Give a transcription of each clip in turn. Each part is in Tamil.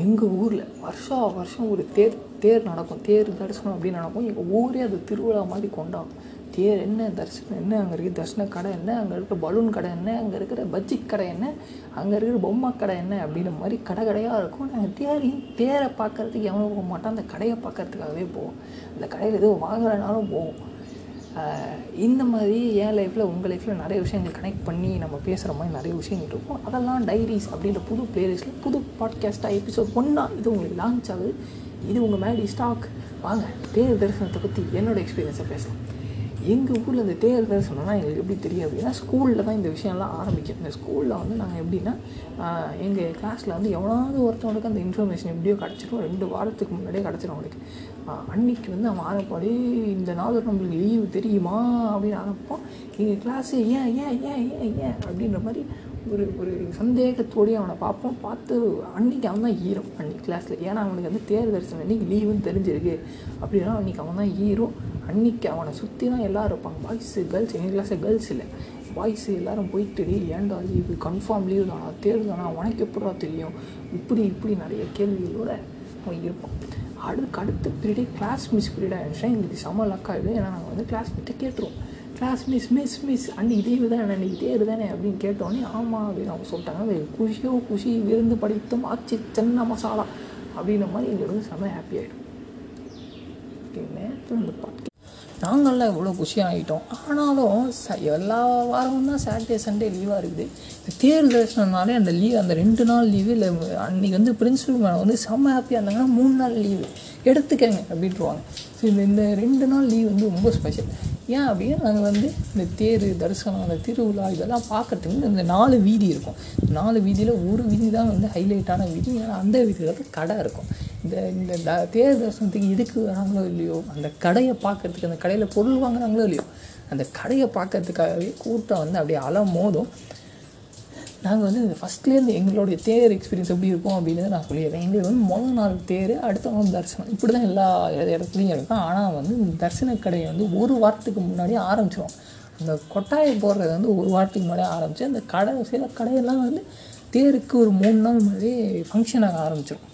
எங்கள் ஊரில் வருஷம் வருஷம் ஒரு தேர் தேர் நடக்கும். தேர் தரிசனம் அப்படின்னு நடக்கும். எங்கள் ஊரே அது திருவிழா மாதிரி கொண்டாடும். தேர் என்ன தரிசனம் என்ன அங்கே இருக்கிற தரிசன கடை என்ன? அங்கே இருக்கிற பலூன் கடை என்ன? அங்கே இருக்கிற பஜ்ஜி கடை என்ன? அங்கே இருக்கிற பொம்மை கடை என்ன? அப்படின்ற மாதிரி கடை கடையாக இருக்கும். நாங்கள் தேரையும் தேரை பார்க்கறதுக்கு எவனும் போக மாட்டோம். அந்த கடையை பார்க்கறதுக்காகவே போவோம். அந்த கடையில் எதுவும் வாங்குறனாலும் போவோம். இந்த மாதிரி என் லைஃப்பில் உங்கள் லைஃப்பில் நிறைய விஷயங்கள் கனெக்ட் பண்ணி நம்ம பேசுகிற மாதிரி நிறைய விஷயங்கள் இருக்கும். அதெல்லாம் டைரிஸ் அப்படின்ற புது பிளேலிஸ்ட்டில் புது பாட்காஸ்ட்டாக எபிசோட் ஒன்றா இது உங்களுக்கு லான்ச் ஆகுது. இது உங்கள் மேடி ஸ்டாக் வாங்க தேர் தரிசனத்தை பற்றி என்னோடய எக்ஸ்பீரியன்ஸை பேசலாம். எங்கள் ஊரில் இந்த தேர் தரிசனம்னா எங்களுக்கு எப்படி தெரியும் அப்படின்னா ஸ்கூலில் தான் இந்த விஷயம்லாம் ஆரம்பிக்கும். இந்த ஸ்கூலில் வந்து நாங்கள் எப்படின்னா எங்கள் கிளாஸில் வந்து எவனாவது ஒருத்தவனுக்கு அந்த இன்ஃபர்மேஷன் எப்படியோ கிடச்சிரும். ரெண்டு வாரத்துக்கு முன்னாடியே கிடச்சிரும் அவனுக்கு அன்னைக்கு வந்து அவன் ஆரம்பாடி இந்த நாள் நம்மளுக்கு லீவு தெரியுமா அப்படின்னு ஆரம்பிப்போம். எங்கள் கிளாஸு ஏன் ஏன் ஏன் ஏன் ஏன் அப்படின்ற மாதிரி ஒரு ஒரு சந்தேகத்தோடய அவனை பார்ப்போம். பார்த்து அன்றைக்கி அவன் தான் ஹீரோ அன்னைக்கு கிளாஸில் ஏன்னா அவனுக்கு வந்து தேர் தரிசனம் அன்னைக்கு லீவுன்னு தெரிஞ்சிருக்கு. அப்படின்னா அன்றைக்கி அவன் தான் ஹீரோ அன்னைக்கு அவனை சுற்றி தான் எல்லோரும் இருப்பாங்க. பாய்ஸு கேர்ள்ஸ் எங்கள் கிளாஸில் கேர்ள்ஸ் இல்லை. பாய்ஸு எல்லாரும் போயிட்டு "டேய், ஏன்டா லீவு கன்ஃபார்ம் லீவு தானா? தேர்வு தானா உனக்கு எப்படா தெரியும்? இப்படி இப்படி நிறைய கேள்விகளோடு அவன் இருப்பான். அடுக்கு அடுத்த பீரியடே கிளாஸ் மிஸ் பீரியடாக இருந்துச்சுன்னா எங்களுக்கு செம லக்காயிடும் ஏன்னா நாங்கள் வந்து கிளாஸ் மிஸ்ட்டை கேட்டுருவோம். கிளாஸ் மிஸ் மிஸ் மிஸ் அன்றைக்கி தேவு தானே அன்னைக்கு தேர்வு தானே அப்படின்னு கேட்டோடனே ஆமாம் அப்படின்னு அவங்க சொல்லிட்டாங்க. குஷியோ குஷி விருந்து படித்தோம். ஆச்சு சென்ன மசாலா அப்படின்ற மாதிரி எங்களுக்கு செம்ம ஹாப்பி ஆகிடும் ஓகே நேரத்தில் இந்த பாட்டு நாங்கள்லாம் இவ்வளோ குஷியாகிட்டோம் ஆனாலும் ச எல்லா வாரமும் தான் சாட்டர்டே சண்டே லீவாக இருக்குது. இந்த தேர் தரிசனம்னாலே அந்த லீவ் அந்த ரெண்டு நாள் லீவு இல்லை அன்றைக்கி வந்து பிரின்சிபல் மேடம் வந்து செம்ம ஹாப்பியாக இருந்தாங்கன்னா மூணு நாள் லீவு எடுத்துக்கங்க அப்படின்ட்டுருவாங்க. ஸோ இந்த இந்த ரெண்டு நாள் லீவ் வந்து ரொம்ப ஸ்பெஷல் ஏன் அப்படின்னா நாங்கள் வந்து இந்த தேர் தரிசனம் அந்த திருவிழா இதெல்லாம் பார்க்கறதுக்கு இந்த நாலு வீதி இருக்கும். நாலு வீதியில் ஒரு வீதி தான் வந்து ஹைலைட்டான வீதி. ஏன்னா அந்த வீதியில் கடை இருக்கும். இந்த இந்த த- தேர் தரிசனத்துக்கு எதுக்கு வராங்களோ இல்லையோ அந்த கடையை பார்க்கறதுக்கு அந்த கடையில் பொருள் வாங்குறாங்களோ இல்லையோ அந்த கடையை பார்க்கறதுக்காகவே கூட்டம் வந்து அப்படியே அலம் மோதும் நாங்கள் வந்து இந்த ஃபஸ்ட்லேருந்து எங்களுடைய தேர் எக்ஸ்பீரியன்ஸ் எப்படி இருக்கும் அப்படின்னு நான் சொல்லிடுறேன். எங்களுக்கு வந்து முதல் நாள் தேர் அடுத்த நாள் தரிசனம். இப்படி தான் எல்லா இடத்துலையும் இருக்கும். ஆனால் வந்து இந்த தரிசன கடையை வந்து ஒரு வாரத்துக்கு முன்னாடியே ஆரம்பிச்சிடும் அந்த கொட்டாயை போடுறது வந்து ஒரு வாரத்துக்கு முன்னாடியே ஆரம்பித்து அந்த கடை சில கடையெல்லாம் வந்து தேருக்கு ஒரு மூணு நாள் முன்னாடியே ஃபங்க்ஷன் ஆக ஆரம்பிச்சிடும்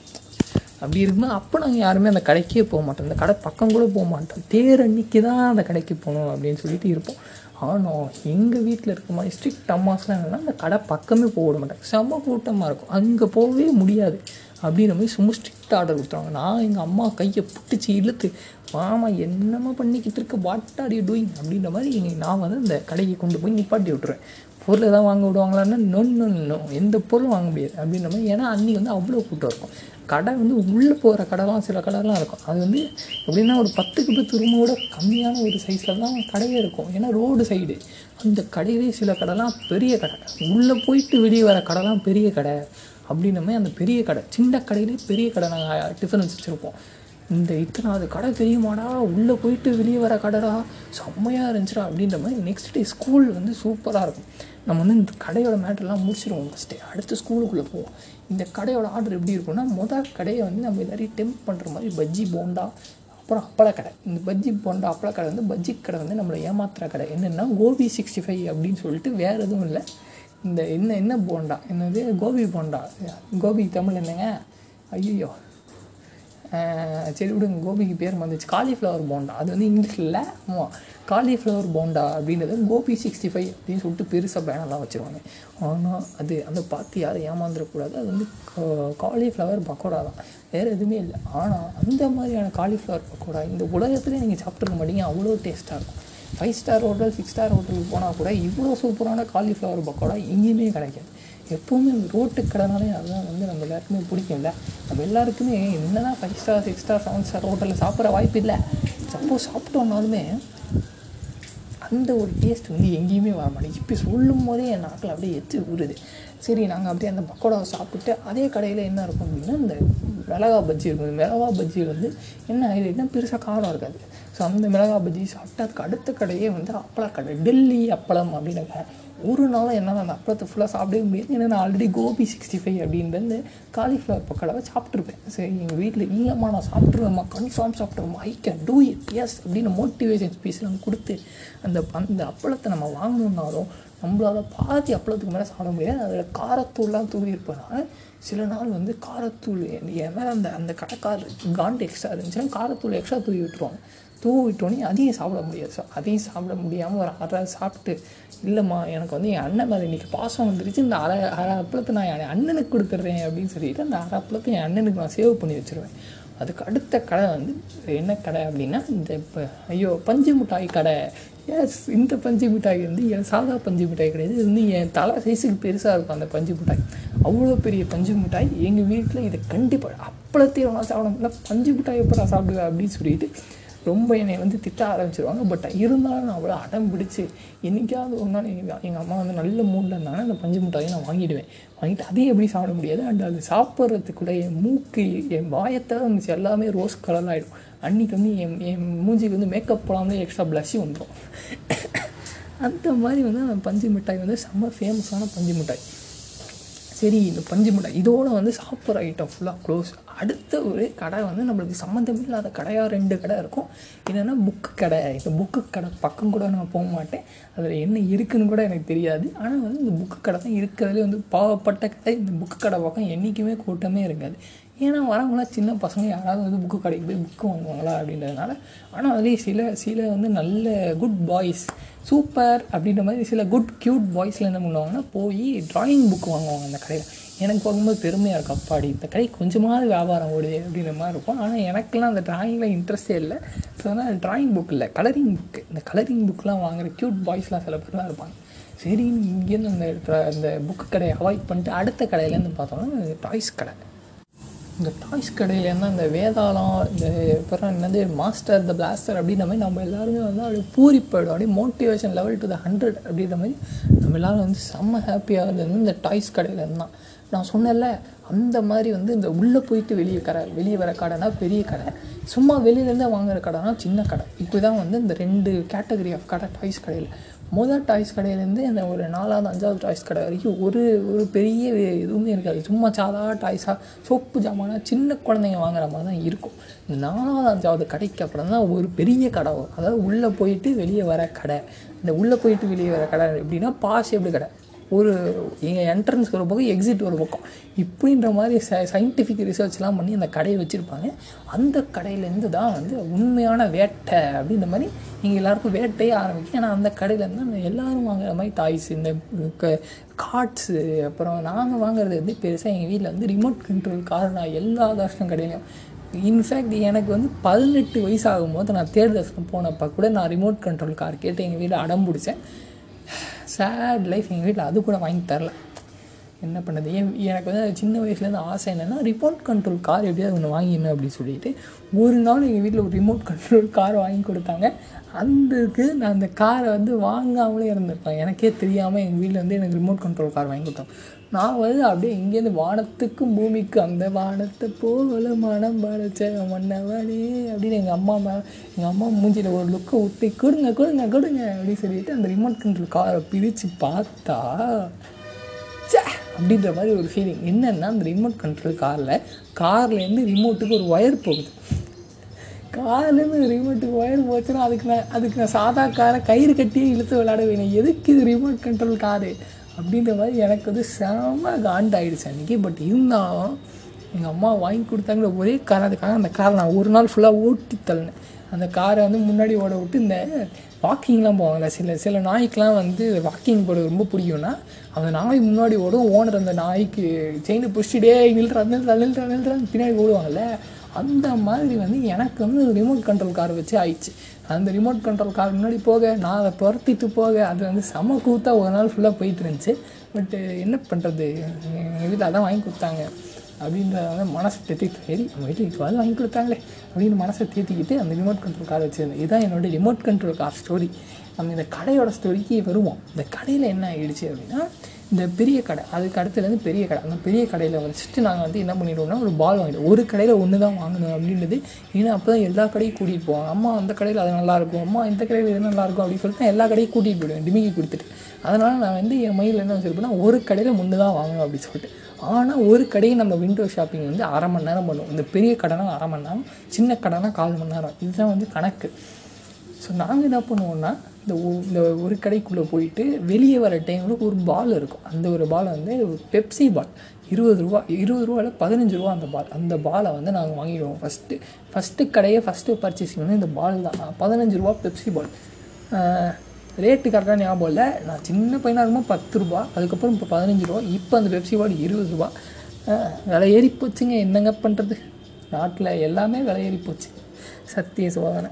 அப்படி இருக்கும்போது அப்போ நாங்கள் யாருமே அந்த கடைக்கே போக மாட்டோம். அந்த கடை பக்கம் கூட போக மாட்டோம். தேர் அன்னைக்கு தான் அந்த கடைக்கு போகணும் அப்படின்னு சொல்லிட்டு இருப்போம். ஆனால் எங்கள் வீட்டில் இருக்க மாதிரி ஸ்ட்ரிக்ட் அம்மாஸ்லாம் என்னென்னா அந்த கடை பக்கமே போக விட மாட்டாங்க. செம்ம கூட்டமாக இருக்கும். அங்கே போகவே முடியாது. அப்படின்ற மாதிரி சும்மா ஸ்ட்ரிக்ட் ஆர்டர் கொடுத்துருவாங்க. நான் எங்கள் அம்மா கையை பிடிச்சி இழுத்து மாமா என்னம்மா பண்ணிக்கிட்டு இருக்க? வாட் ஆர் யூ டூயிங் அப்படின்ற மாதிரி நான் வந்து அந்த கடையை கொண்டு போய் நிப்பாட்டி விட்டுருவேன். பொருள் எதாவது வாங்க விடுவாங்களான்னா நொன்னு எந்த பொருளும் வாங்க முடியாது அப்படின்ற மாதிரி. ஏன்னா அன்றைக்கி வந்து அவ்வளோ கூட்டம் இருக்கும். கடை வந்து உள்ளே போகிற கடைலாம் சில கடைலாம் இருக்கும். அது வந்து எப்படின்னா ஒரு பத்துக்கு பத்து ரூமோட கம்மியான ஒரு சைஸில் தான் கடையே இருக்கும். ஏன்னா ரோடு சைடு அந்த கடையிலே சில கடைலாம் பெரிய கடை. உள்ளே போயிட்டு வெளியே வர கடைலாம் பெரிய கடை. அப்படின்ற மாதிரி அந்த பெரிய கடை. சின்ன கடையிலே பெரிய கடை நாங்கள் டிஃபரன்ஸ் வச்சுருப்போம். இந்த இத்தனாவது கடை தெரியுமாடா? உள்ளே போயிட்டு வெளியே வர கடைடா? செம்மையாக இருந்துச்சுடா அப்படின்ற மாதிரி நெக்ஸ்ட் டே ஸ்கூல் வந்து சூப்பராக இருக்கும். நம்ம வந்து இந்த கடையோட மேட்டர்லாம் முடிச்சிடுவோம் ஃபஸ்ட்டு அடுத்து ஸ்கூலுக்குள்ளே போவோம். இந்த கடையோட ஆர்டர் எப்படி இருக்கும்னா மொதல் கடையை வந்து நம்ம எல்லாரையும் டெம்ப் பண்ணுற மாதிரி பஜ்ஜி போண்டா அப்புறம் அப்பள கடை இந்த பஜ்ஜி போண்டா அப்பள கடை வந்து பஜ்ஜி கடை வந்து நம்மளை ஏமாத்துற கடை. என்னென்னா கோபி சிக்ஸ்டி ஃபைவ் அப்படின்னு சொல்லிட்டு வேறு எதுவும் இல்லை. இந்த என்ன என்ன போண்டா? என்னது? கோபி போண்டா. கோபி தமிழ் என்னங்க? ஐயோ சரி விடுங்க கோபிக்கு பேர் வந்துச்சு காலிஃப்ளவர் போண்டா. அது வந்து இங்கிலீஷில் ஆமாம் காலிஃப்ளவர் போண்டா அப்படின்றது கோபி சிக்ஸ்டி ஃபைவ் அப்படின்னு சொல்லிட்டு பெருசாக பேனர்லாம் வச்சுருவாங்க. ஆனால் அது அந்த பார்த்து யாரும் ஏமாந்துடக்கூடாது. அது வந்து காலிஃப்ளவர் பக்கோடா தான். வேறு எதுவுமே இல்லை. ஆனால் அந்த மாதிரியான காலிஃப்ளவர் பக்கோடா இந்த உலகத்துலேயே நீங்கள் சாப்பிட்ருக்க மாட்டீங்க. அவ்வளோ டேஸ்ட்டாக இருக்கும். Five star hotel six star ஹோட்டலுக்கு போனால் கூட இவ்வளோ சூப்பரான காலிஃப்ளவர் பக்கோடா எங்கேயுமே கிடைக்காது. எப்போவுமே ரோட்டு கடைனாலே அதுதான் வந்து நம்ம எல்லாருக்குமே பிடிக்கும்ல. நம்ம எல்லாருக்குமே என்னதான் five star six star seven star ஹோட்டலில் சாப்பிட்ற வாய்ப்பு இல்லை. சப்போஸ் சாப்பிட்டோம்னாலுமே அந்த ஒரு டேஸ்ட் வந்து எங்கேயுமே வர மாட்டேங்குது. இப்போ சொல்லும் போதே என் நாக்கில் அப்படியே எச்சு ஊறுது. சரி நாங்கள் அப்படியே அந்த பக்கோடாவை சாப்பிட்டு அதே கடையில் என்ன இருக்கும் அப்படின்னா இந்த மிளகா பஜ்ஜி இருக்கும். இந்த மிளகா பஜ்ஜி வந்து என்ன ஹைலைட்னா பெருசாக காரம் இருக்காது. ஸோ அந்த மிளகா பஜ்ஜி சாப்பிட்டு அதுக்கு அடுத்த கடையே வந்து அப்பள கடை டெல்லி அப்பளம் அப்படின்னு ஒரு நாளும் என்னால் அந்த அப்பளத்தை ஃபுல்லாக சாப்பிடவே முடியாது. ஏன்னா நான் ஆல்ரெடி கோபி சிக்ஸ்டி ஃபைவ் அப்படின்றது காலிஃப்ளவர் பக்கடாவை சாப்பிட்ருப்பேன் சரி எங்கள் வீட்டில் இல்லைம்மா நான் சாப்பிட்ருவேம்மா confirm சாப்பிட்ருவேம்மா I can do it yes அப்படின்னு மோட்டிவேஷன் ஸ்பீச்லாம் கொடுத்து அந்த அந்த அப்பளத்தை நம்ம வாங்கணுன்னாலும் நம்மளால் பாதி அப்பளத்துக்கு மேலே சாப்பிட முடியாது. அதில் காரத்தூள்லாம் இருப்பதால் சில நாள் வந்து காரத்தூள் என் என் மேலே அந்த அந்த கடைக்காரர் காண்டு எக்ஸ்ட்ரா இருந்துச்சுன்னா காரத்தூள் எக்ஸ்ட்ரா தூவி விட்டுருவாங்க. தூவி விட்டோன்னே அதையும் சாப்பிட முடியாது ஸோ அதையும் சாப்பிட முடியாமல் ஒரு அரை சாப்பிட்டு இல்லைம்மா எனக்கு வந்து என் அண்ணன் மேலே இன்றைக்கி பாசம் வந்துருச்சு. இந்த அரை அரை அப்பளத்தை நான் என் அண்ணனுக்கு கொடுத்துட்றேன் அப்படின்னு சொல்லிட்டு அந்த அரை அப்பளத்தை என் அண்ணனுக்கு நான் சேவ் பண்ணி வச்சுருவேன். அதுக்கு அடுத்த கடை வந்து என்ன கடை அப்படின்னா இந்த இப்போ ஐயோ பஞ்சு மிட்டாய் கடை. எஸ் இந்த பஞ்சு மிட்டாய் வந்து என் சாதா பஞ்சு மிட்டாய் கிடையாது. இது வந்து என் தலை சைஸுக்கு பெருசாக இருக்கும் அந்த பஞ்சு மிட்டாய். அவ்வளோ பெரிய பஞ்சு மிட்டாய். எங்கள் வீட்டில் இதை கண்டிப்பாக அப்பளத்தையும் நான் சாப்பிட முடியல பஞ்சு மிட்டாய் எப்போ நான் சாப்பிடுவேன் அப்படின்னு சொல்லிட்டு ரொம்ப என்னை வந்து திட்ட ஆரம்பிச்சிருவாங்க. பட் இருந்தாலும் நான் அவ்வளோ அடம் பிடிச்சி என்றைக்காவது ஒரு நாள் எங்கள் எங்கள் அம்மா வந்து நல்ல மூடில் இருந்தாங்கன்னா அந்த பஞ்சு மிட்டாயை நான் வாங்கிடுவேன். வாங்கிட்டு அதையும் எப்படி சாப்பிட முடியாது. அண்ட் அது சாப்பிட்றதுக்குள்ள என் மூக்கு என் வாயத்தை இருந்துச்சு எல்லாமே ரோஸ் கலர் ஆகிடும் அன்றைக்கி வந்து என் என் மூஞ்சிக்கு வந்து மேக்கப் போடாமலே எக்ஸ்ட்ரா ப்ளஷ்ஷும் வந்துடும் அந்த மாதிரி வந்து அந்த பஞ்சு மிட்டாய் வந்து செம்ம ஃபேமஸான பஞ்சு மிட்டாய். சரி இந்த பஞ்சு மிட்டாய் இதோட வந்து சாப்பிட்ற ஐட்டம் ஃபுல்லாக க்ளோஸ் அடுத்த ஒரு கடை வந்து நம்மளுக்கு சம்மந்தம் இல்லாத கடையாக ரெண்டு கடை இருக்கும். என்னென்னா புக்கு கடை. இந்த புக்கு கடை பக்கம் கூட நான் போக மாட்டேன். அதில் என்ன இருக்குதுன்னு கூட எனக்கு தெரியாது. ஆனால் வந்து இந்த புக்கு கடை தான் இருக்கிறதுலே வந்து பாவப்பட்ட கடை. இந்த புக்கு கடை பக்கம் என்றைக்குமே கூட்டமே இருக்காது. ஏன்னா வரவங்களாம் சின்ன பசங்க யாராவது வந்து புக்கு கடைக்கு போய் புக்கு வாங்குவாங்களா அப்படின்றதுனால. ஆனால் அதுலேயே சில சில வந்து நல்ல குட் பாய்ஸ் சூப்பர் அப்படின்ற மாதிரி சில குட் க்யூட் பாய்ஸில் என்ன பண்ணுவாங்கன்னா போய் ட்ராயிங் புக் வாங்குவாங்க அந்த கடையில். எனக்கு பார்க்கும்போது பெருமையாக இருக்கும் அப்பாடி இந்த கடை கொஞ்சமாவது வியாபாரம் ஓடுது அப்படின்ற மாதிரி இருக்கும். ஆனால் எனக்கெல்லாம் அந்த ட்ராயிங்கில் இன்ட்ரெஸ்டே இல்லை. ஸோ அதனால் ட்ராயிங் புக் இல்லை கலரிங் புக்கு இந்த கலரிங் புக்கெலாம் வாங்குற க்யூட் பாய்ஸ்லாம் சில பேர் தான் இருப்பாங்க. சரி இங்கேருந்து அந்த அந்த புக்கு கடையை அவாய்ட் பண்ணிட்டு அடுத்த கடையிலேருந்து பார்த்தோம்னா டாய்ஸ் கடை. இந்த டாய்ஸ் கடையிலேருந்து அந்த வேதாளம் இந்த அப்புறம் என்னது மாஸ்டர் த பிளாஸ்டர் அப்படின்ற மாதிரி நம்ம எல்லாருமே வந்து அப்படியே பூரிப்பாயிடும் அப்படியே motivation level to the hundred அப்படின்ற மாதிரி நம்ம எல்லோரும் வந்து செம்ம ஹாப்பியாக இருந்தது. இந்த டாய்ஸ் கடையிலேருந்து தான். நான் சொன்னேன்ல அந்த மாதிரி வந்து இந்த உள்ளே போயிட்டு வெளியே கடை வெளியே வர கடைனா பெரிய கடை. சும்மா வெளியிலேருந்தே வாங்குற கடைனா சின்ன கடை. இப்படி தான் வந்து இந்த ரெண்டு கேட்டகரி ஆஃப் கடை டாய்ஸ் கடையில். முதல் டாய்ஸ் கடையிலேருந்து அந்த ஒரு நாலாவது அஞ்சாவது டாய்ஸ் கடை வரைக்கும் ஒரு ஒரு பெரிய எதுவுமே இருக்காது. சும்மா சாதா டாய்ஸாக சோப்பு ஜாமானாக சின்ன குழந்தைங்க வாங்குற மாதிரி தான் இருக்கும். இந்த நாலாவது அஞ்சாவது கடைக்கு அப்புறம் தான் ஒரு பெரிய கடை வரும். அதாவது உள்ளே போயிட்டு வெளியே வர கடை. இந்த உள்ளே போயிட்டு வெளியே வர கடை எப்படின்னா பாஸ் எப்படி கடை? ஒரு எங்கள் என்ட்ரன்ஸ் ஒரு பக்கம் எக்ஸிட் ஒரு பக்கம். இப்படின்ற மாதிரி ச சயின்டிஃபிக் ரிசர்ச்லாம் பண்ணி அந்த கடையை வச்சுருப்பாங்க. அந்த கடையிலேருந்து தான் வந்து உண்மையான வேட்டை அப்படின்ற மாதிரி நீங்கள் எல்லாருக்கும் வேட்டையே ஆரம்பிக்கும். ஏன்னா அந்த கடையிலேருந்து தான் எல்லாரும் வாங்குற மாதிரி டாய்ஸ் இந்த கார்ட்ஸு அப்புறம் நாங்கள் வாங்குறது வந்து பெருசாக எங்கள் வீட்டில் வந்து ரிமோட் கண்ட்ரோல் கார் நான் எல்லா தர்ஷனம் கடையிலையும். இன்ஃபேக்ட் எனக்கு வந்து பதினெட்டு வயசு ஆகும்போது நான் தேர்ட் போனப்போ கூட நான் ரிமோட் கண்ட்ரோல் கார் கேட்டு எங்கள் வீட்டில் அடம் பிடிச்சேன். சேட் லைஃப் எங்கள் வீட்டில் அது கூட வாங்கி தரல. என்ன பண்ணது? ஏன் எனக்கு வந்து சின்ன வயசுலேருந்து ஆசை என்னென்னா ரிமோட் கண்ட்ரோல் கார் எப்படியாவது ஒன்று வாங்கிடணும் அப்படின்னு சொல்லிட்டு ஒரு நாள் எங்கள் வீட்டில் ஒரு ரிமோட் கண்ட்ரோல் கார் வாங்கி கொடுத்தாங்க. அந்தக்கு நான் அந்த காரை வந்து வாங்காமலே இருந்திருப்பேன். எனக்கே தெரியாமல் எங்கள் வீட்டில் வந்து எனக்கு ரிமோட் கண்ட்ரோல் கார் வாங்கி கொடுத்தாங்க. நான் வந்து அப்படியே இங்கேருந்து வானத்துக்கும் பூமிக்கும் அந்த வானத்தை போல மனம் படைச்ச மன்னவனே அப்படின்னு எங்கள் அம்மா மேலே எங்கள் அம்மா மூஞ்சியில் ஒரு லுக்கை விட்டு கொடுங்க கொடுங்க கொடுங்க அப்படின்னு சொல்லிட்டு அந்த ரிமோட் கண்ட்ரோல் காரை பிரித்து பார்த்தா சே அப்படின்ற மாதிரி ஒரு ஃபீலிங் என்னென்னா அந்த ரிமோட் கண்ட்ரோல் காரில் கார்லேருந்து ரிமோட்டுக்கு ஒரு ஒயர் போகுது. கார்லேருந்து ரிமோட்டுக்கு ஒயர் போச்சுன்னா அதுக்கு நான் அதுக்கு நான் சாதா காரை கயிறு கட்டியே இழுத்து விளையாட வேணும். எதுக்கு இது ரிமோட் கண்ட்ரோல் காரு அப்படின்ற மாதிரி எனக்கு வந்து செம காண்டாயிடுச்சு அன்றைக்கி பட் இருந்தாலும் எங்கள் அம்மா வாங்கி கொடுத்தாங்கிற ஒரே காரணத்துக்காக அந்த காரை நான் ஒரு நாள் ஃபுல்லாக ஓட்டி தள்ளினேன். அந்த காரை வந்து முன்னாடி ஓட விட்டு இந்த வாக்கிங்லாம் போவாங்கல்ல சில சில நாய்க்கெலாம் வந்து வாக்கிங் போட ரொம்ப பிடிக்கும்னா அந்த நாய் முன்னாடி ஓடும் ஓனர் அந்த நாய்க்கு செயினை பிடிச்சிட்டே நில்றா நில்றா நில்றா நில்றான்னு பின்னாடி ஓடுவாங்கல்ல அந்த மாதிரி வந்து எனக்கு வந்து ரிமோட் கண்ட்ரோல் கார் வச்சு ஆயிடுச்சு. அந்த ரிமோட் கண்ட்ரோல் கார் முன்னாடி போக நான் அதை துரத்திட்டு போக அது வந்து செம கூத்தாக ஒரு நாள் ஃபுல்லாக போயிட்டு இருந்துச்சு. பட்டு என்ன பண்ணுறது எங்கள் வீட்டில் அதான் வாங்கி கொடுத்தாங்க. அப்படின்றத மனசை தேத்திட்டு சரி நம்ம வீட்டில் இதுவாது வாங்கி கொடுத்தாங்களே அப்படின்னு மனசை தேத்திக்கிட்டு அந்த ரிமோட் கண்ட்ரோல் கார் வச்சுருந்தேன். இதுதான் என்னோட ரிமோட் கண்ட்ரோல் கார் ஸ்டோரி நம்ம இந்த கடையோட ஸ்டோரிக்கு வருவோம். இந்த கடையில் என்ன ஆகிடுச்சு அப்படின்னா இந்த பெரிய கடை அதுக்கு அடுத்துலேருந்து பெரிய கடை அந்த பெரிய கடையில் வச்சுட்டு நாங்கள் வந்து என்ன பண்ணிடுவோம்னா ஒரு பால் வாங்கிடுவோம். ஒரு கடையில் ஒன்று தான் வாங்கணும் அப்படின்றது ஏன்னா அப்போ தான் எல்லா கடையும் கூட்டிகிட்டு போவாங்க அம்மா அந்த கடையில் அது நல்லாயிருக்கும் அம்மா இந்த கடையில் இது நல்லாயிருக்கும் அப்படின்னு சொல்லிட்டு எல்லா கடையும் கூட்டிகிட்டு போயிடுவேன் டிமிக்கி கொடுத்துட்டு. அதனால் நான் வந்து என் மைண்டில் என்ன வச்சுருப்பேன்னா ஒரு கடையில் ஒன்று தான் வாங்கணும் அப்படின்னு சொல்லிட்டு. ஆனால் ஒரு கடையை நம்ம விண்டோ ஷாப்பிங் வந்து அரை மணி நேரம் பண்ணுவோம். இந்த பெரிய கடைனா அரை மணி நேரம் சின்ன கடைனா கால் மணி நேரம். இதுதான் வந்து கணக்கு. ஸோ நாங்கள் என்ன பண்ணுவோம்னா இந்த இந்த ஒரு கடைக்குள்ளே போயிட்டு வெளியே வர டைமில் ஒரு பால் இருக்கும். அந்த ஒரு பாலை வந்து பெப்சி பால் இருபது ரூபா இருபது ரூபாயில் பதினஞ்சு ரூபா அந்த பால் அந்த பாலை வந்து நாங்கள் வாங்கிடுவோம். ஃபஸ்ட்டு ஃபஸ்ட்டு கடையை ஃபஸ்ட்டு பர்ச்சேசிங் வந்து இந்த பால் தான். பதினஞ்சு ரூபா பெப்சி பால் ரேட்டு கரெக்டாக ஞாபகம் இல்லை. நான் சின்ன பையனாக இருக்கும்போது பத்து ரூபா அதுக்கப்புறம் இப்போ பதினஞ்சு ரூபா இப்போ அந்த பெப்சி பால் இருபது ரூபா. விலை ஏறி போச்சுங்க. என்னங்க பண்ணுறது நாட்டில் எல்லாமே விலை ஏறி போச்சு. சத்திய சோதனை.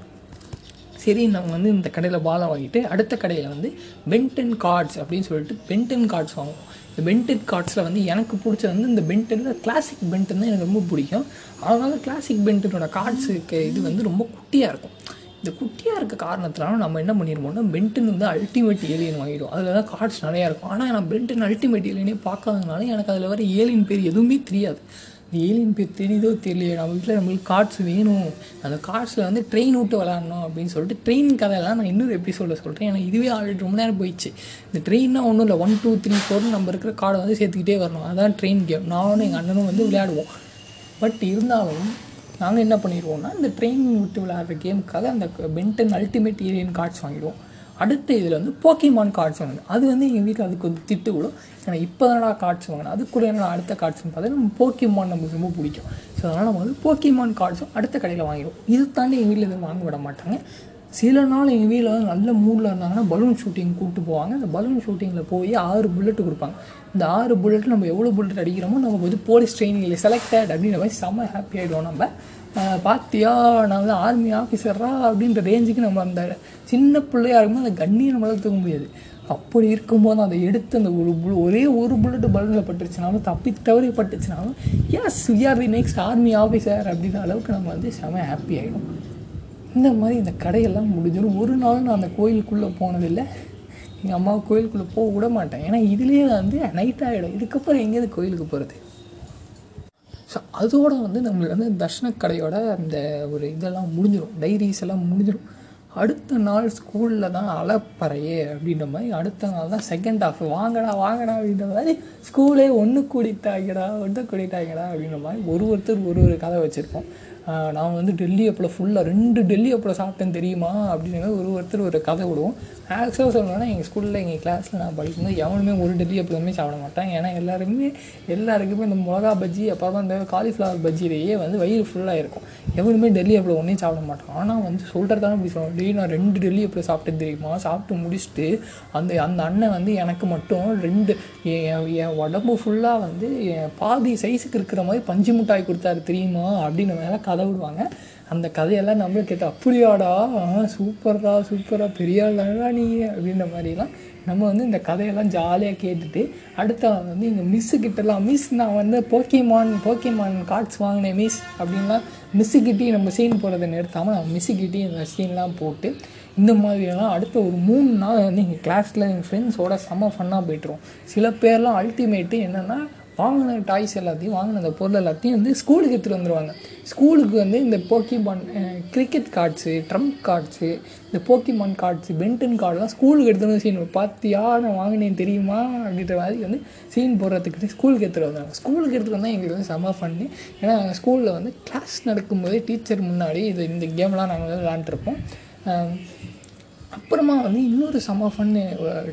சரி நம்ம வந்து இந்த கடையில் பாலை வாங்கிட்டு அடுத்த கடையில் வந்து பென்டன் கார்ட்ஸ் அப்படின்னு சொல்லிட்டு பென்டன் கார்ட்ஸ் வாங்குவோம். இந்த பென்டன் கார்ட்ஸில் வந்து எனக்கு பிடிச்சது வந்து இந்த பென்டனில் கிளாசிக் பென்டன் தான் எனக்கு ரொம்ப பிடிக்கும். அதனால கிளாசிக் பென்டனோட கார்ட்ஸுக்கு இது வந்து ரொம்ப குட்டியாக இருக்கும். இந்த குட்டியாக இருக்க காரணத்தினால நம்ம என்ன பண்ணிடுவோம்னா பென்டன் வந்து அல்டிமேட் ஏலியன் வாங்கிடும் அதில் தான் கார்ட்ஸ் நிறையா இருக்கும். ஆனால் நான் பென்டன் அல்டிமேட் ஏலியனே பார்க்காததுனால எனக்கு அதில் வர ஏலியன் பேர் எதுவுமே தெரியாது. இந்த ஏலியன் பேர் தெரியுதோ தெரியலையோ. நம்ம வீட்டில் நம்மளுக்கு கார்ட்ஸ் வேணும். அந்த கார்ட்ஸில் வந்து ட்ரெயின் விட்டு விளாட்ணும் அப்படின்னு சொல்லிட்டு ட்ரெயின் கதையெல்லாம் நான் இன்னொரு எபிசோடில் சொல்கிறேன் ஏன்னா இதுவே ஆல்ரெடி ரொம்ப நேரம் போயிடுச்சு. இந்த ட்ரெயின்னா ஒன்றும் இல்லை. ஒன் டூ த்ரீ ஃபோர்னு நம்ம இருக்கிற கார்டை வந்து சேர்த்துக்கிட்டே வரணும். அதான் ட்ரெயின் கேம் நானும் எங்கள் அண்ணனும் வந்து விளையாடுவோம். பட் இருந்தாலும் நாங்கள் என்ன பண்ணிடுவோம்னா இந்த ட்ரெயின் விட்டு விளையாடுற கேமுக்காக அந்த பென்டன் அல்டிமேட் ஏலியன் கார்ட்ஸ் வாங்கிடுவோம். அடுத்த இதில் வந்து போக்கிமான் கார்ட்ஸ் வாங்கினேன் அது வந்து எங்கள் வீட்டில் அதுக்கு வந்து திட்டு கூட ஏன்னா இப்போ தானடா கார்ட்ஸ் வாங்கினேன் அதுக்குள்ள என்னடா அடுத்த கார்ட்ஸ்னு பார்த்தா நம்ம போக்கிமான் நமக்கு ரொம்ப பிடிக்கும். ஸோ அதனால் நம்ம வந்து போக்கிமான் கார்ட்ஸும் அடுத்த கடையில் வாங்கிடுவோம். இது தாண்டி எங்கள் வீட்டில் எதுவும் வாங்க விட மாட்டாங்க. சில நாள் எங்கள் வீட்டில் வந்து நல்ல மூடில் இருந்தாங்கன்னா பலூன் ஷூட்டிங் கூப்பிட்டு போவாங்க. அந்த பலூன் ஷூட்டிங்கில் போய் ஆறு புல்லட் கொடுப்பாங்க. இந்த ஆறு புல்லட் நம்ம எவ்வளோ புல்லட் அடிக்கிறோமோ நம்ம வந்து போலீஸ் ட்ரைனிங்கில் செலக்டட் அப்படின்ற மாதிரி செம்ம ஹாப்பி ஆகிடுவோம் நம்ம. பார்த்தியா நான் வந்து ஆர்மி ஆஃபீஸரா அப்படின்ற ரேஞ்சுக்கு நம்ம அந்த சின்ன பிள்ளையா இருக்கும்போது அந்த கண்ணியை நம்மளால் தூக்க முடியாது. அப்படி இருக்கும்போது அதை எடுத்து அந்த ஒரு புல் ஒரே ஒரு புல்லட் பலூனில் பட்டுருச்சுனாலும் தப்பி தவறி பட்டுச்சுனாலும் yes we are the next army officer அப்படின்ற அளவுக்கு நம்ம வந்து செம ஹாப்பி ஆகிடும் இந்த மாதிரி இந்த கடையெல்லாம் முடிஞ்சிடும் ஒரு நாள் நான் அந்த கோயிலுக்குள்ளே போனதில்லை. எங்கள் அம்மா கோயிலுக்குள்ளே போக விட மாட்டேன். ஏன்னா இதுலேயே வந்து நைட் ஆகிடும் இதுக்கப்புறம் எங்கேயாவது கோயிலுக்கு போகிறது ஸோ அதோடு வந்து நம்மளுக்கு வந்து தர்ஷன கடையோட அந்த ஒரு இதெல்லாம் முடிஞ்சிடும் டைரிஸ் எல்லாம் முடிஞ்சிடும் அடுத்த நாள் ஸ்கூலில் தான் அலப்பறையே அப்படின்ற மாதிரி அடுத்த நாள் தான் செகண்ட் ஹாஃப் வாங்கடா வாங்கடா அப்படின்ற மாதிரி ஸ்கூலே ஒன்று கூடிட்டாங்கடா ஒன்று கூடிட்டாங்கடா அப்படின்ற மாதிரி ஒரு ஒருத்தர் ஒரு ஒரு கதை வச்சுருப்போம் நான் வந்து டெல்லி அப்பளம் ஃபுல்லாக ரெண்டு டெல்லி அப்பளம் சாப்பிட்டேன் தெரியுமா அப்படின்னு மாதிரி ஒரு ஒருத்தர் ஒரு கதை விடுவோம். ஆக்சுவலாக சொல்லணும்னா எங்கள் ஸ்கூலில் எங்கள் கிளாஸில் நான் படிக்கும்போது எவனுமே ஒரு டெல்லி எப்போதுமே சாப்பிட மாட்டான் ஏன்னா எல்லாருமே எல்லாருக்குமே இந்த மிளகா பஜ்ஜி அப்புறமா இந்த காலிஃப்ளவர் பஜ்ஜிலேயே வந்து வயிறு ஃபுல்லாக இருக்கும். எவனுமே டெல்லி அப்பளம் ஒன்றையும் சாப்பிட மாட்டான். ஆனால் வந்து சொல்கிறதான இப்படி சொல்லணும். டெய்லி நான் ரெண்டு டெல்லி எப்படி சாப்பிட்டு தெரியுமா? சாப்பிட்டு முடிச்சுட்டு அந்த அந்த அண்ணன் வந்து எனக்கு மட்டும் ரெண்டு என் என் என் உடம்பு ஃபுல்லாக வந்து என் பாதி சைஸுக்கு இருக்கிற மாதிரி பஞ்சு மிட்டாய் கொடுத்தாரு தெரியுமா? அப்படின்னு மேலே கதை விடுவாங்க. அந்த கதையெல்லாம் நம்மளுக்கு கேட்டால் அப்படியாடா சூப்பர்டா சூப்பராக பெரிய ஆளாடா நீ? அப்படின்ற மாதிரிலாம் நம்ம வந்து இந்த கதையெல்லாம் ஜாலியாக கேட்டுட்டு அடுத்த நாள் வந்து எங்கள் மிஸ்ஸு கிட்டலாம் மிஸ் நான் வந்து போக்கிமான் போக்கிமான் கார்ட்ஸ் வாங்கினேன் மிஸ் அப்படின்லாம் மிஸ்ஸுக்கிட்டேயும் நம்ம சீன் போடுறதை நிறுத்தாமல் நம்ம மிஸ்ஸுக்கிட்டேயும் இந்த சீன்லாம் போட்டு இந்த மாதிரியெல்லாம் அடுத்த ஒரு மூணு நாள் வந்து எங்கள் கிளாஸில் எங்கள் ஃப்ரெண்ட்ஸோட செம்ம ஃபன்னாக போய்ட்டுருவோம். சில பேர்லாம் அல்டிமேட்டு என்னென்னா வாங்கின டாய்ஸ் எல்லாத்தையும் வாங்கின அந்த பொருள் எல்லாத்தையும் வந்து ஸ்கூலுக்கு எடுத்துகிட்டு வந்துடுவாங்க ஸ்கூலுக்கு வந்து இந்த Pokemon cricket cards trump cards இந்த போக்கிமான் கார்ட்ஸு பென்டன் கார்டெலாம் ஸ்கூலுக்கு எடுத்துகிட்டு வந்து சீன் பார்த்தியா நான் வாங்கினேன் தெரியுமா? அப்படின்ற மாதிரி வந்து சீன் போடுறதுக்கு ஸ்கூலுக்கு எடுத்துகிட்டு வந்தாங்க ஸ்கூலுக்கு எடுத்துகிட்டு வந்தால் எங்களுக்கு வந்து செம ஃபன்னு ஏன்னா நாங்கள் ஸ்கூலில் வந்து கிளாஸ் நடக்கும்போதே டீச்சர் முன்னாடி இது இந்த கேம்லாம் நாங்கள் வந்து விளாண்டுருப்போம் அப்புறமா வந்து இன்னொரு செம ஃபன்னு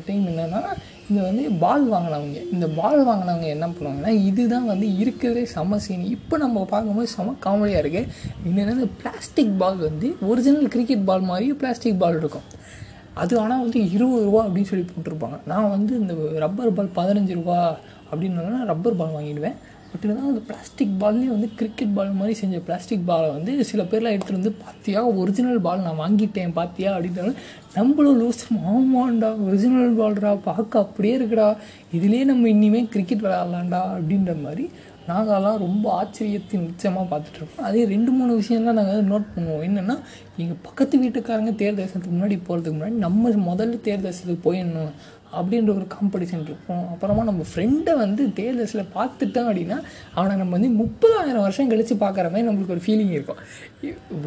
டைம் என்னென்னா இது வந்து பால் வாங்கினவங்க இந்த பால் வாங்கினவங்க என்ன பண்ணுவாங்கன்னா இதுதான் வந்து இருக்கிறதே செம சீன். இப்போ நம்ம பார்க்கும்போது செம காமெடியாக இருக்குது என்னென்னா இந்த பிளாஸ்டிக் பால் வந்து ஒரிஜினல் கிரிக்கெட் பால் மாதிரியும் பிளாஸ்டிக் பால் இருக்கும். அது ஆனால் வந்து இருபது ரூபா அப்படின்னு சொல்லி போட்டிருப்பாங்க. நான் வந்து இந்த ரப்பர் பால் பதினஞ்சு ரூபா அப்படின்னா ரப்பர் பால் வாங்கிடுவேன். பட் இருந்தாலும் அந்த பிளாஸ்டிக் பால்லேயே வந்து கிரிக்கெட் பால் மாதிரி செஞ்ச பிளாஸ்டிக் பாலை வந்து சில பேர்லாம் எடுத்துகிட்டு வந்து பார்த்தியா ஒரிஜினல் பால் நான் வாங்கிட்டேன் பார்த்தியா அப்படின்னாலும் நம்மளும் லூஸ் ஆமாண்டா ஒரிஜினல் பால்டா பார்க்க அப்படியே இருக்குடா. இதுலேயே நம்ம இனிமேல் கிரிக்கெட் விளையாடலாம்டா. அப்படின்ற மாதிரி நாங்கள்லாம் ரொம்ப ஆச்சரியத்தின் உச்சமாக பார்த்துட்ருப்போம் அதே ரெண்டு மூணு விஷயம்லாம் நாங்கள் வந்து நோட் பண்ணுவோம். என்னென்னா எங்கள் பக்கத்து வீட்டுக்காரங்க தேர் தரிசனத்துக்கு முன்னாடி போகிறதுக்கு முன்னாடி நம்ம முதல்ல தேர் தரிசனத்துக்கு போயிடணும். அப்படின்ற ஒரு காம்படிஷன் இருக்கும். அப்புறமா நம்ம ஃப்ரெண்டை வந்து தேர் பார்த்துட்டோம் அப்படின்னா அவனை நம்ம வந்து முப்பதாயிரம் வருஷம் கழித்து பார்க்குற மாதிரி நம்மளுக்கு ஒரு ஃபீலிங் இருக்கும்.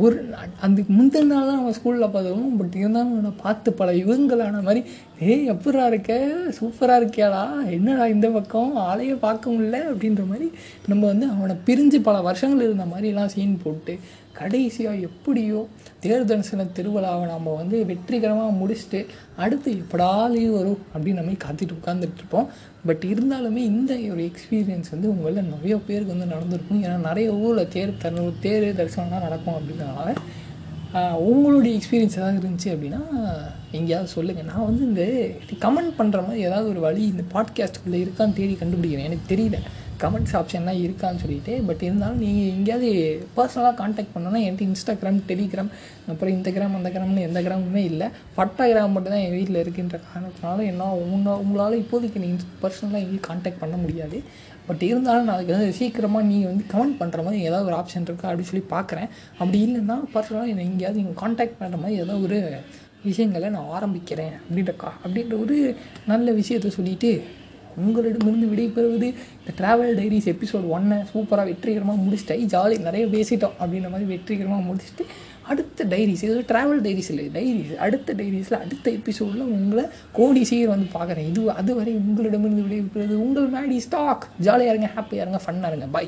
ஒரு அந்த முந்தின நாள் தான் நம்ம ஸ்கூலில் பார்த்துருவோம் பட் இருந்தாலும் அவனை பார்த்து பல யுகங்களான மாதிரி ஏய் எப்படா இருக்க? சூப்பராக இருக்கியாடா? என்னடா இந்த பக்கம்? ஆளையே பார்க்க முடியல? அப்படின்ற மாதிரி நம்ம வந்து அவனை பிரிஞ்சு பல வருஷங்கள் இருந்த மாதிரிலாம் சீன் போட்டு கடைசியாக எப்படியோ தேர் தரிசன திருவிழாவை நம்ம வந்து வெற்றிகரமாக முடிச்சுட்டு அடுத்து எப்படா லீவ் வரும் அப்படின்னு நம்ம காத்துட்டு உட்காந்துட்டு இருப்போம். பட் இருந்தாலுமே இந்த ஒரு எக்ஸ்பீரியன்ஸ் வந்து உங்களில் நிறைய பேருக்கு வந்து நடந்திருக்கும். ஏன்னா நிறைய ஊரில் தேர் தரு தேர் தரிசனம்லாம் நடக்கும் அப்படின்றனால உங்களுடைய எக்ஸ்பீரியன்ஸ் ஏதாவது இருந்துச்சு அப்படின்னா எங்கேயாவது சொல்லுங்கள் நான் வந்து இந்த கமெண்ட் பண்ணுற மாதிரி ஏதாவது ஒரு வழி இந்த பாட்காஸ்ட்டுக்குள்ளே இருக்கான்னு தேடி கண்டுபிடிக்கிறேன். எனக்கு தெரியல. கமெண்ட்ஸ் ஆப்ஷன்லாம் இருக்கான்னு சொல்லிட்டு பட் இருந்தாலும் நீங்கள் எங்கேயாவது பர்சனலாக காண்டாக்ட் பண்ணோன்னா என்கிட்ட இன்ஸ்டாகிராம் டெலிகிராம் அப்புறம் இந்த கிராம் அந்த கிராம்னு எந்த கிராமுமே இல்லை. பட்டா கிராம் மட்டும் தான் என் வீட்டில் இருக்குன்ற காரணத்தினால என்ன உங்க உங்களால் இப்போதைக்கு நீ பர்சனலாக எங்கேயும் காண்டாக்ட் பண்ண முடியாது. பட் இருந்தாலும் நான் அதுக்கு வந்து சீக்கிரமாக நீங்கள் வந்து கமெண்ட் பண்ணுற மாதிரி ஏதாவது ஒரு ஆப்ஷன் இருக்கா அப்படின்னு சொல்லி பார்க்குறேன். அப்படி இல்லைன்னா பர்சனலாக என்னை எங்கேயாவது நீங்கள் காண்டாக்ட் பண்ணுற மாதிரி ஏதோ ஒரு விஷயங்களை நான் ஆரம்பிக்கிறேன் அப்படின்ற கா அப்படின்ற ஒரு நல்ல விஷயத்தை சொல்லிவிட்டு உங்களிடமிருந்து விடைபெறுவது இந்த ட்ராவல் டைரிஸ் எபிசோட் ஒன்னை சூப்பராக வெற்றிகரமாக முடிச்சிட்டேன். ஜாலி நிறைய பேசிட்டோம் அப்படின்ற மாதிரி வெற்றிகரமாக முடிச்சுட்டு அடுத்த டைரிஸ் இது ட்ராவல் டைரிஸ் இல்லை டைரிஸ் அடுத்த டைரிஸில் அடுத்த எபிசோடில் உங்களை கோடி சீர் வந்து பார்க்குறேன். இது அதுவரை உங்களிடமிருந்து விடைபெறுவது உங்கள் மேடி ஸ்டாக் ஜாலியாக இருங்க ஹாப்பியாக இருங்க ஃபன்னாக இருங்க. பை